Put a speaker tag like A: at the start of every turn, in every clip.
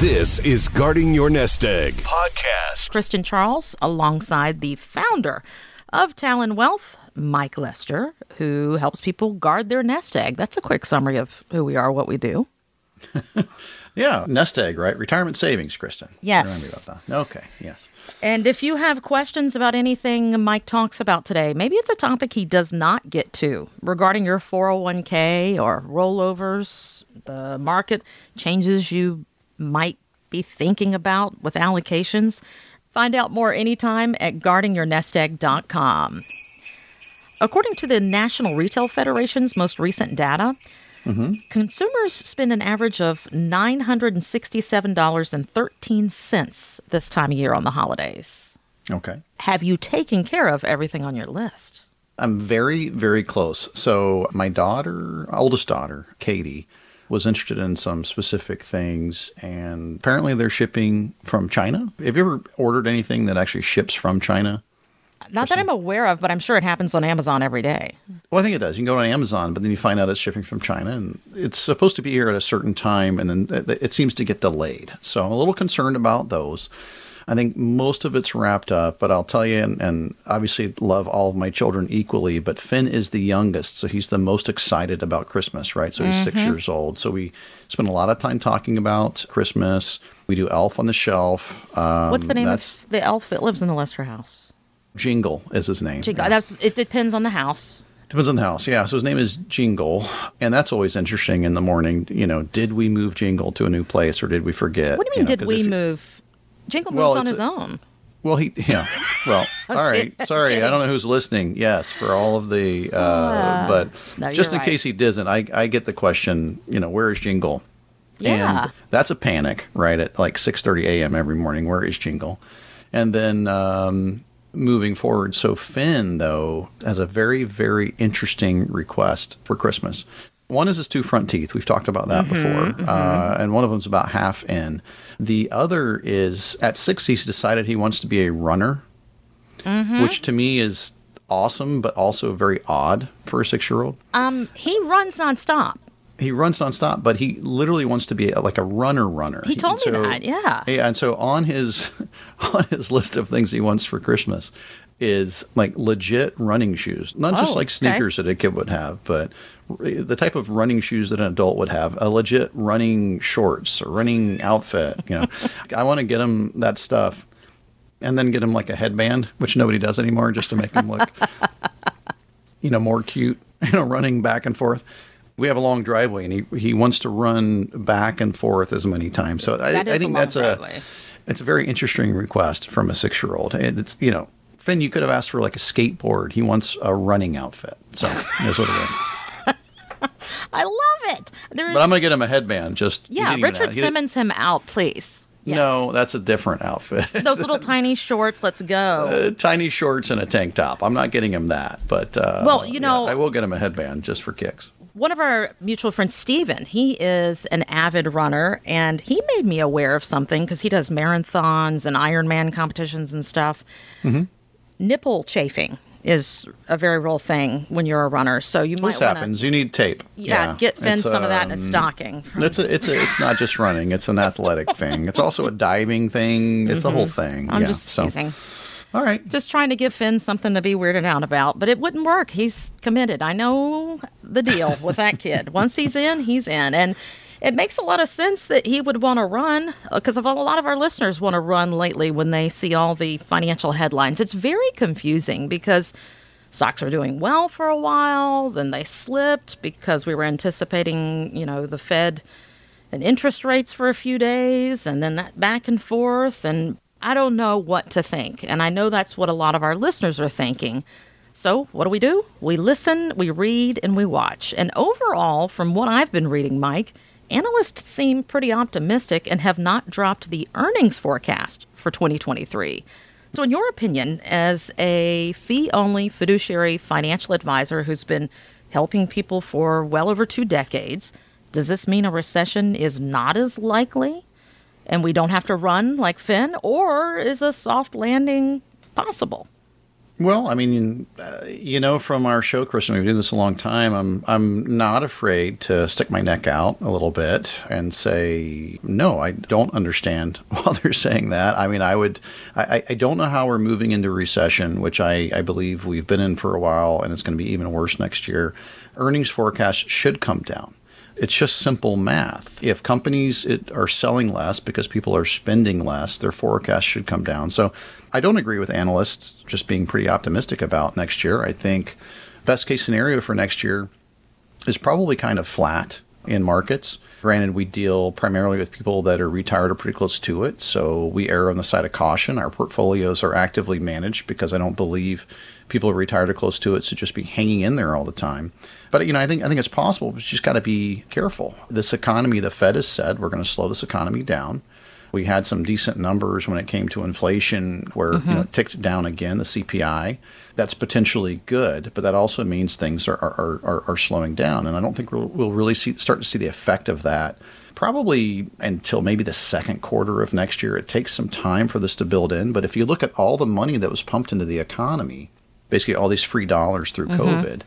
A: This is Guarding Your Nest Egg podcast.
B: Kristen Charles, alongside the founder of Talon Wealth, Mike Lester, who helps people guard their nest egg. That's a quick summary of who we are, what we do.
C: Yeah, nest egg, right? Retirement savings, Kristen.
B: Yes.
C: Remind about that. Okay, yes.
B: And if you have questions about anything Mike talks about today, maybe it's a topic he does not get to regarding your 401k or rollovers, the market changes you might be thinking about with allocations. Find out more anytime at guardingyournestegg.com. According to the National Retail Federation's most recent data, mm-hmm. consumers spend an average of $967.13 this time of year on the holidays.
C: Okay.
B: Have you taken care of everything on your list?
C: I'm very, very close. So, my daughter, oldest daughter, Katie, was interested in some specific things, and apparently they're shipping from China. Have you ever ordered anything that actually ships from China?
B: Not that I'm aware of, but I'm sure it happens on Amazon every day.
C: Well, I think it does. You can go on Amazon, but then you find out it's shipping from China, and it's supposed to be here at a certain time, and then it- it seems to get delayed. So I'm a little concerned about those. I think most of it's wrapped up, but I'll tell you, and, and obviously love all of my children equally, but Finn is the youngest, so he's the most excited about Christmas, right? So he's six years old. So we spend a lot of time talking about Christmas. We do Elf on the Shelf. Um,
B: What's the name
C: that's
B: of the elf that lives in the Lester house?
C: Jingle is his name.
B: Gee, That's it. Depends on the house.
C: Depends on the house. Yeah. So his name is Jingle. And that's always interesting in the morning. You know, did we move Jingle to a new place or did we forget?
B: What do you mean?
C: know,
B: did we
C: you-
B: move? Jingle
C: Well,
B: moves on his
C: a-
B: own.
C: Well, he, yeah. Well, all right. Sorry. I don't know who's listening. Yes, for all of the, uh, but
B: no,
C: just in
B: right.
C: case he doesn't, I, I get the question, you know, where is Jingle?
B: Yeah.
C: And that's a panic, right? At like 6:30 a.m. every morning. Where is Jingle? And then um, moving forward, so Finn though has a very very interesting request for Christmas. One is his two front teeth. We've talked about that before, Uh, and one of them's about half in. The other is at six. He's decided he wants to be a runner, which to me is awesome, but also very odd for a six-year-old
B: Um, he runs nonstop.
C: he runs nonstop, but he literally wants to be a, like a runner runner.
B: He told me that, yeah.
C: Yeah, and so on his on his list of things he wants for Christmas is like legit running shoes, not just
B: Oh,
C: like
B: okay.
C: sneakers that a kid would have, but the type of running shoes that an adult would have, a legit running shorts or running outfit. You know, I want to get him that stuff, and then get him like a headband, which nobody does anymore, just to make him look you know, more cute, you know, running back and forth. We have a long driveway, and he he wants to run back and forth as many times. So I, I
B: a
C: think
B: long
C: that's
B: driveway.
C: a it's a very interesting request from a six year old. And it's you know, Finn, you could have asked for like a skateboard. He wants a running outfit. So that's what it is.
B: I love it. There's,
C: But I'm gonna get him a headband. Just
B: yeah, Richard
C: ask. He didn't-
B: Simmons him out, please. Yes.
C: No, that's a different outfit.
B: those little tiny shorts. Let's go.
C: Uh, tiny shorts and a tank top. I'm not getting him that, but uh,
B: Well, you
C: yeah,
B: know-
C: I will get him a headband just for kicks.
B: One of our mutual friends, Steven, he is an avid runner, and he made me aware of something because he does marathons and Ironman competitions and stuff.
C: Mm-hmm.
B: Nipple chafing is a very real thing when you're a runner. So you might
C: This
B: want
C: happens. You need tape.
B: yeah, get Finn some of that in a
C: um,
B: stocking.
C: It's a, it's a, it's not just running. It's an athletic thing. It's also a diving thing. It's a whole thing.
B: Mm-hmm. I'm
C: yeah.
B: just
C: so,
B: teasing.
C: all right.
B: Just trying to give Finn something to be weirded out about, but it wouldn't work. He's committed. I know the deal with that kid. Once he's in, he's in. And it makes a lot of sense that he would want to run uh, because of a lot of our listeners want to run lately when they see all the financial headlines. It's very confusing because stocks were doing well for a while, then they slipped because we were anticipating, you know, the Fed and interest rates for a few days and then that back and forth and I don't know what to think. And I know that's what a lot of our listeners are thinking. So, what do we do? We listen, we read, and we watch. And overall, from what I've been reading, Mike, analysts seem pretty optimistic and have not dropped the earnings forecast for 2023. So, in your opinion, as a fee only fiduciary financial advisor who's been helping people for well over two decades, does this mean a recession is not as likely and we don't have to run like Finn, or is a soft landing possible?
C: Well, I mean, uh, you know, from our show, Kristen, we've been doing this a long time. I'm I'm not afraid to stick my neck out a little bit and say, no, I don't understand while they're saying that. I mean, I would, I, I don't know how we're moving into recession, which I, I believe we've been in for a while, and it's going to be even worse next year. Earnings forecasts should come down. It's just simple math. If companies are selling less because people are spending less, their forecast should come down. So I don't agree with analysts just being pretty optimistic about next year. I think best case scenario for next year is probably kind of flat in markets. Granted, we deal primarily with people that are retired or pretty close to it, so we err on the side of caution. Our portfolios are actively managed because I don't believe people are retired or close to it should just be hanging in there all the time. But you know, I think I think it's possible. But you just got to be careful. This economy, the Fed has said we're going to slow this economy down. We had some decent numbers when it came to inflation, where mm-hmm. you know, it ticked down again. The CPI, that's potentially good, but that also means things are are, are, are slowing down. And I don't think we'll, we'll really see, start to see the effect of that probably until maybe the second quarter of next year. It takes some time for this to build in. But if you look at all the money that was pumped into the economy, basically all these free dollars through mm-hmm. COVID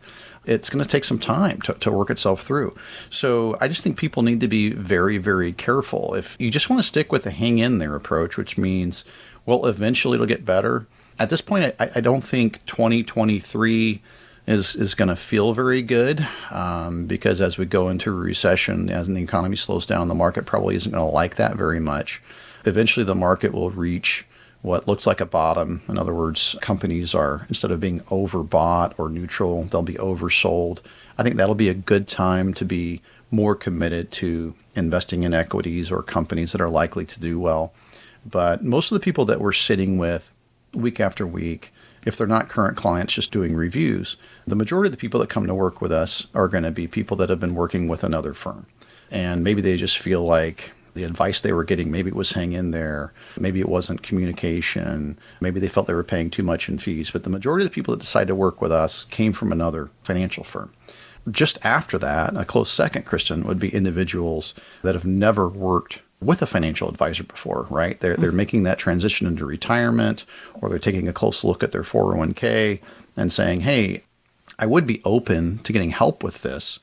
C: it's going to take some time to, to work itself through. So I just think people need to be very, very careful. If you just want to stick with the hang in there approach, which means, well, eventually it'll get better. At this point, I, I don't think 2023 is is going to feel very good um, because as we go into a recession, as the economy slows down, the market probably isn't going to like that very much. Eventually, the market will reach what looks like a bottom. In other words, companies are, instead of being overbought or neutral, they'll be oversold. I think that'll be a good time to be more committed to investing in equities or companies that are likely to do well. But most of the people that we're sitting with week after week, if they're not current clients just doing reviews, the majority of the people that come to work with us are going to be people that have been working with another firm. And maybe they just feel like the advice they were getting, maybe it was hang in there, maybe it wasn't communication, maybe they felt they were paying too much in fees. But the majority of the people that decided to work with us came from another financial firm. Just after that, a close second, Kristen, would be individuals that have never worked with a financial advisor before, right? They're, they're mm-hmm. making that transition into retirement or they're taking a close look at their 401k and saying, hey, I would be open to getting help with this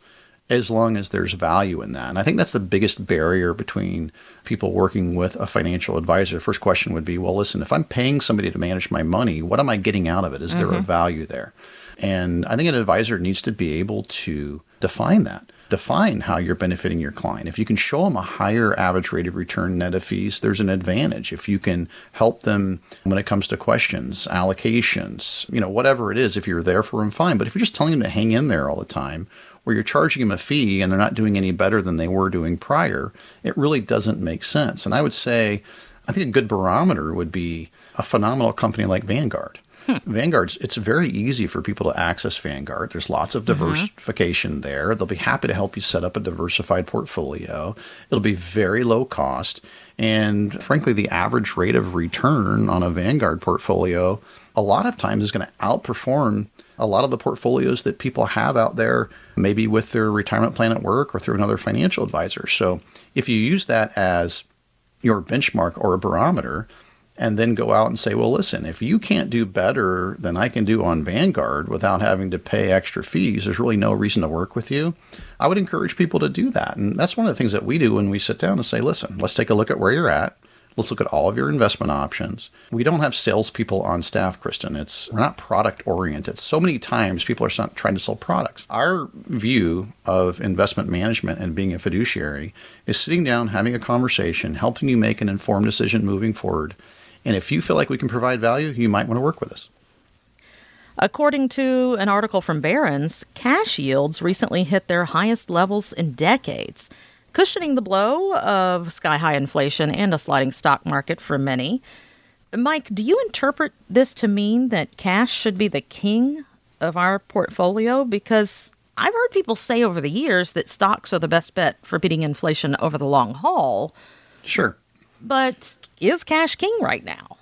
C: as long as there's value in that. And I think that's the biggest barrier between people working with a financial advisor. The first question would be, well, listen, if I'm paying somebody to manage my money, what am I getting out of it? Is mm-hmm. there a mm-hmm. value there? And I think an advisor needs to be able to define that. Define how you're benefiting your client. If you can show them a higher average rate of return net of fees, there's an advantage. If you can help them when it comes to questions, allocations, you know, whatever it is, if you're there for them, fine. But if you're just telling them to hang in there all the time, where you're charging them a fee and they're not doing any better than they were doing prior, it really doesn't make sense. And I would say, I think a good barometer would be a phenomenal company like Vanguard. Hmm. Vanguard's it's very easy for people to access Vanguard. There's lots of mm-hmm. diversification mm-hmm. there. They'll be happy to help you set up a diversified portfolio. It'll be very low cost. And frankly, the average rate of return on a Vanguard portfolio a lot of times is going to outperform a lot of the portfolios that people have out there, maybe with their retirement plan at work or through another financial advisor. So if you use that as your benchmark or a barometer, and then go out and say, well, listen, if you can't do better than I can do on Vanguard without having to pay extra fees, there's really no reason to work with you. I would encourage people to do that. And that's one of the things that we do when we sit down and say, listen, let's take a look at where you're at. Let's look at all of your investment options. We don't have salespeople on staff, Kristen. It's we're not product oriented. So many times people are trying to sell products. Our view of investment management and being a fiduciary is sitting down, having a conversation, helping you make an informed decision moving forward. And if you feel like we can provide value, you might want to work with us.
B: According to an article from Barron's, cash yields recently hit their highest levels in decades cushioning the blow of sky high inflation and a sliding stock market for many. Mike, do you interpret this to mean that cash should be the king of our portfolio? Because I've heard people say over the years that stocks are the best bet for beating inflation over the long haul.
C: Sure.
B: But is cash king right now?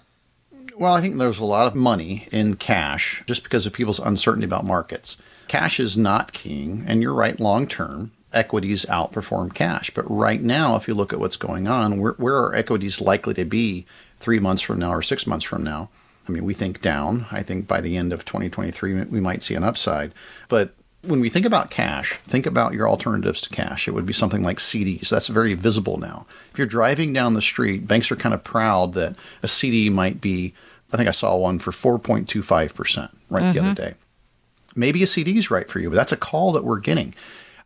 C: Well, I think there's a lot of money in cash just because of people's uncertainty about markets. Cash is not king, and you're right long term equities outperform cash. But right now, if you look at what's going on, where, where are equities likely to be three months from now or six months from now? I mean, we think down. I think by the end of 2023, we might see an upside. But when we think about cash, think about your alternatives to cash. It would be something like CDs. That's very visible now. If you're driving down the street, banks are kind of proud that a CD might be, I think I saw one for 4.25% right mm-hmm. the other day. Maybe a CD is right for you, but that's a call that we're getting.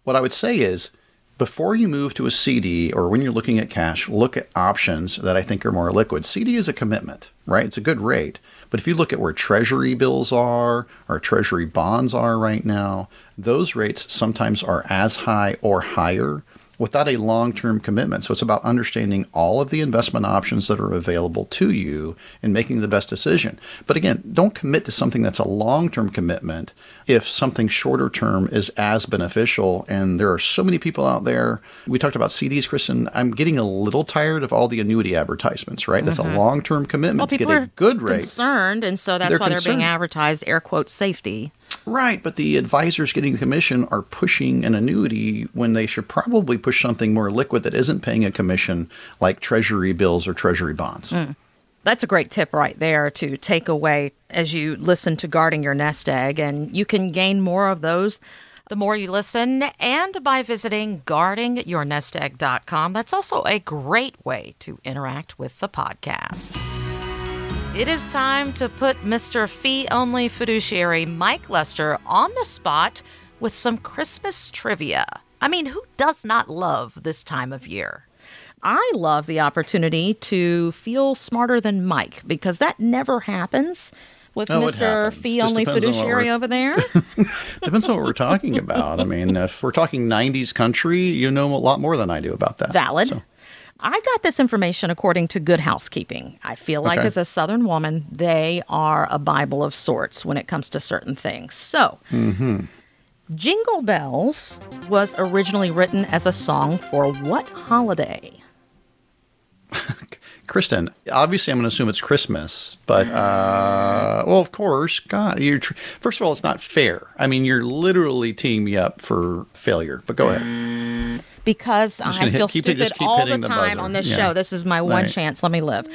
C: What I would say is, before you move to a CD or when you're looking at cash, look at options that I think are more liquid. CD is a commitment, right? It's a good rate. But if you look at where treasury bills are or treasury bonds are right now, those rates sometimes are as high or higher without a long term commitment. So it's about understanding all of the investment options that are available to you and making the best decision. But again, don't commit to something that's a long term commitment if something shorter term is as beneficial. And there are so many people out there. We talked about CDs, Kristen. I'm getting a little tired of all the annuity advertisements, right? That's mm-hmm. a long term commitment
B: well,
C: to
B: get
C: a good rate.
B: concerned, and so that's they're why concerned. they're being advertised, air quote, safety.
C: Right, but the advisors getting the commission are pushing an annuity when they should probably push something more liquid that isn't paying a commission like treasury bills or treasury bonds. Mm.
B: That's a great tip right there to take away as you listen to Guarding Your Nest Egg, and you can gain more of those the more you listen and by visiting guardingyournestegg.com. That's also a great way to interact with the podcast. It is time to put Mr. Fee Only fiduciary Mike Lester on the spot with some Christmas trivia. I mean, who does not love this time of year? I love the opportunity to feel smarter than Mike because that never happens with
C: oh,
B: Mr. Fee Only Fiduciary over there?
C: depends on what we're talking about. I mean, if we're talking 90s country, you know a lot more than I do about that.
B: Valid. So. I got this information according to Good Housekeeping. I feel like, okay. as a Southern woman, they are a Bible of sorts when it comes to certain things. So, mm-hmm. Jingle Bells was originally written as a song for what holiday?
C: Kristen, obviously, I'm going to assume it's Christmas, but uh, well, of course, God, you're tr- first of all, it's not fair. I mean, you're literally teeing me up for failure. But go ahead
B: because I feel hit, stupid all the time on this yeah. show. This is my one right. chance. Let me live.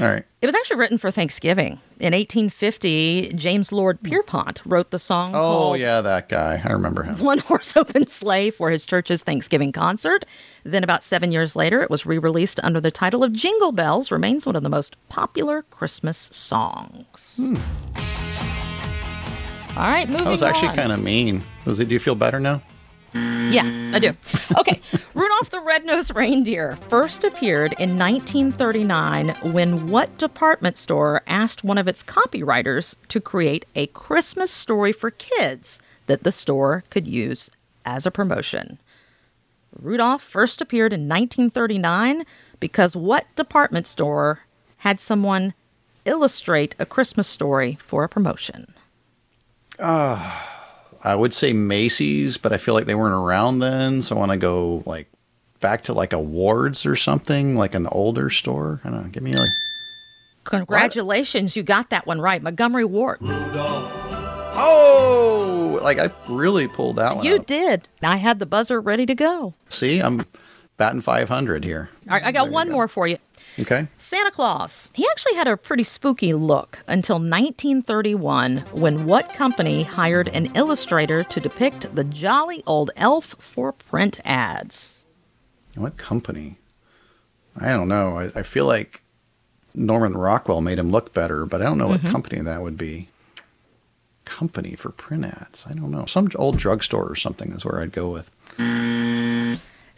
C: All right.
B: It was actually written for Thanksgiving. In 1850, James Lord Pierpont wrote the song
C: Oh, yeah, that guy. I remember him.
B: One Horse Open Sleigh for his church's Thanksgiving concert. Then, about seven years later, it was re released under the title of Jingle Bells, remains one of the most popular Christmas songs. Hmm. All right, moving on.
C: That was actually kind of mean. Was it, do you feel better now?
B: Yeah, I do. Okay, Rudolph the Red-Nosed Reindeer first appeared in 1939 when what department store asked one of its copywriters to create a Christmas story for kids that the store could use as a promotion? Rudolph first appeared in 1939 because what department store had someone illustrate a Christmas story for a promotion?
C: Ah. Uh. I would say Macy's, but I feel like they weren't around then, so I want to go like back to like a Wards or something, like an older store. I don't know. Give me like.
B: Congratulations, what? you got that one right. Montgomery Ward.
C: Oh, like I really pulled that one.
B: You
C: out.
B: did. I had the buzzer ready to go.
C: See, I'm batting 500 here.
B: All right, I got there one more for you.
C: Okay.
B: Santa Claus. He actually had a pretty spooky look until 1931 when what company hired an illustrator to depict the jolly old elf for print ads?
C: What company? I don't know. I, I feel like Norman Rockwell made him look better, but I don't know what mm-hmm. company that would be. Company for print ads. I don't know. Some old drugstore or something is where I'd go with.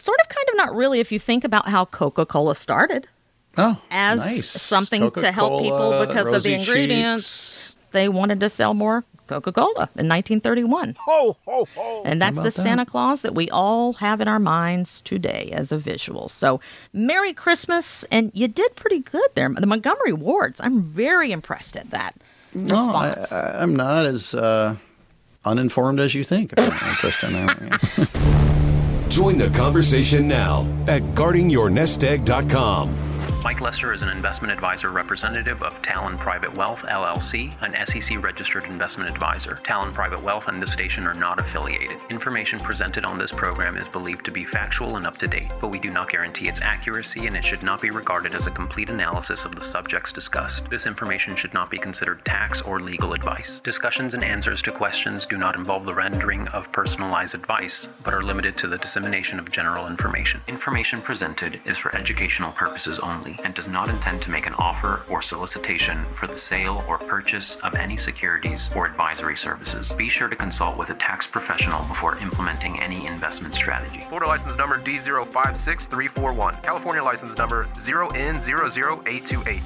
B: Sort of, kind of, not really, if you think about how Coca Cola started.
C: Oh,
B: as
C: nice.
B: something
C: Coca-Cola,
B: to help people because of the ingredients.
C: Cheeks.
B: They wanted to sell more Coca Cola in 1931.
C: Ho, ho, ho.
B: And that's the that? Santa Claus that we all have in our minds today as a visual. So, Merry Christmas. And you did pretty good there. The Montgomery Wards, I'm very impressed at that response.
C: I, am not as uh, uninformed as you think, Kristen.
A: Join the conversation now at guardingyournestegg.com.
D: Mike Lester is an investment advisor representative of Talon Private Wealth LLC, an SEC registered investment advisor. Talon Private Wealth and this station are not affiliated. Information presented on this program is believed to be factual and up to date, but we do not guarantee its accuracy and it should not be regarded as a complete analysis of the subjects discussed. This information should not be considered tax or legal advice. Discussions and answers to questions do not involve the rendering of personalized advice, but are limited to the dissemination of general information. Information presented is for educational purposes only and does not intend to make an offer or solicitation for the sale or purchase of any securities or advisory services. Be sure to consult with a tax professional before implementing any investment strategy.
E: Florida license number D056341. California license number 0N00828.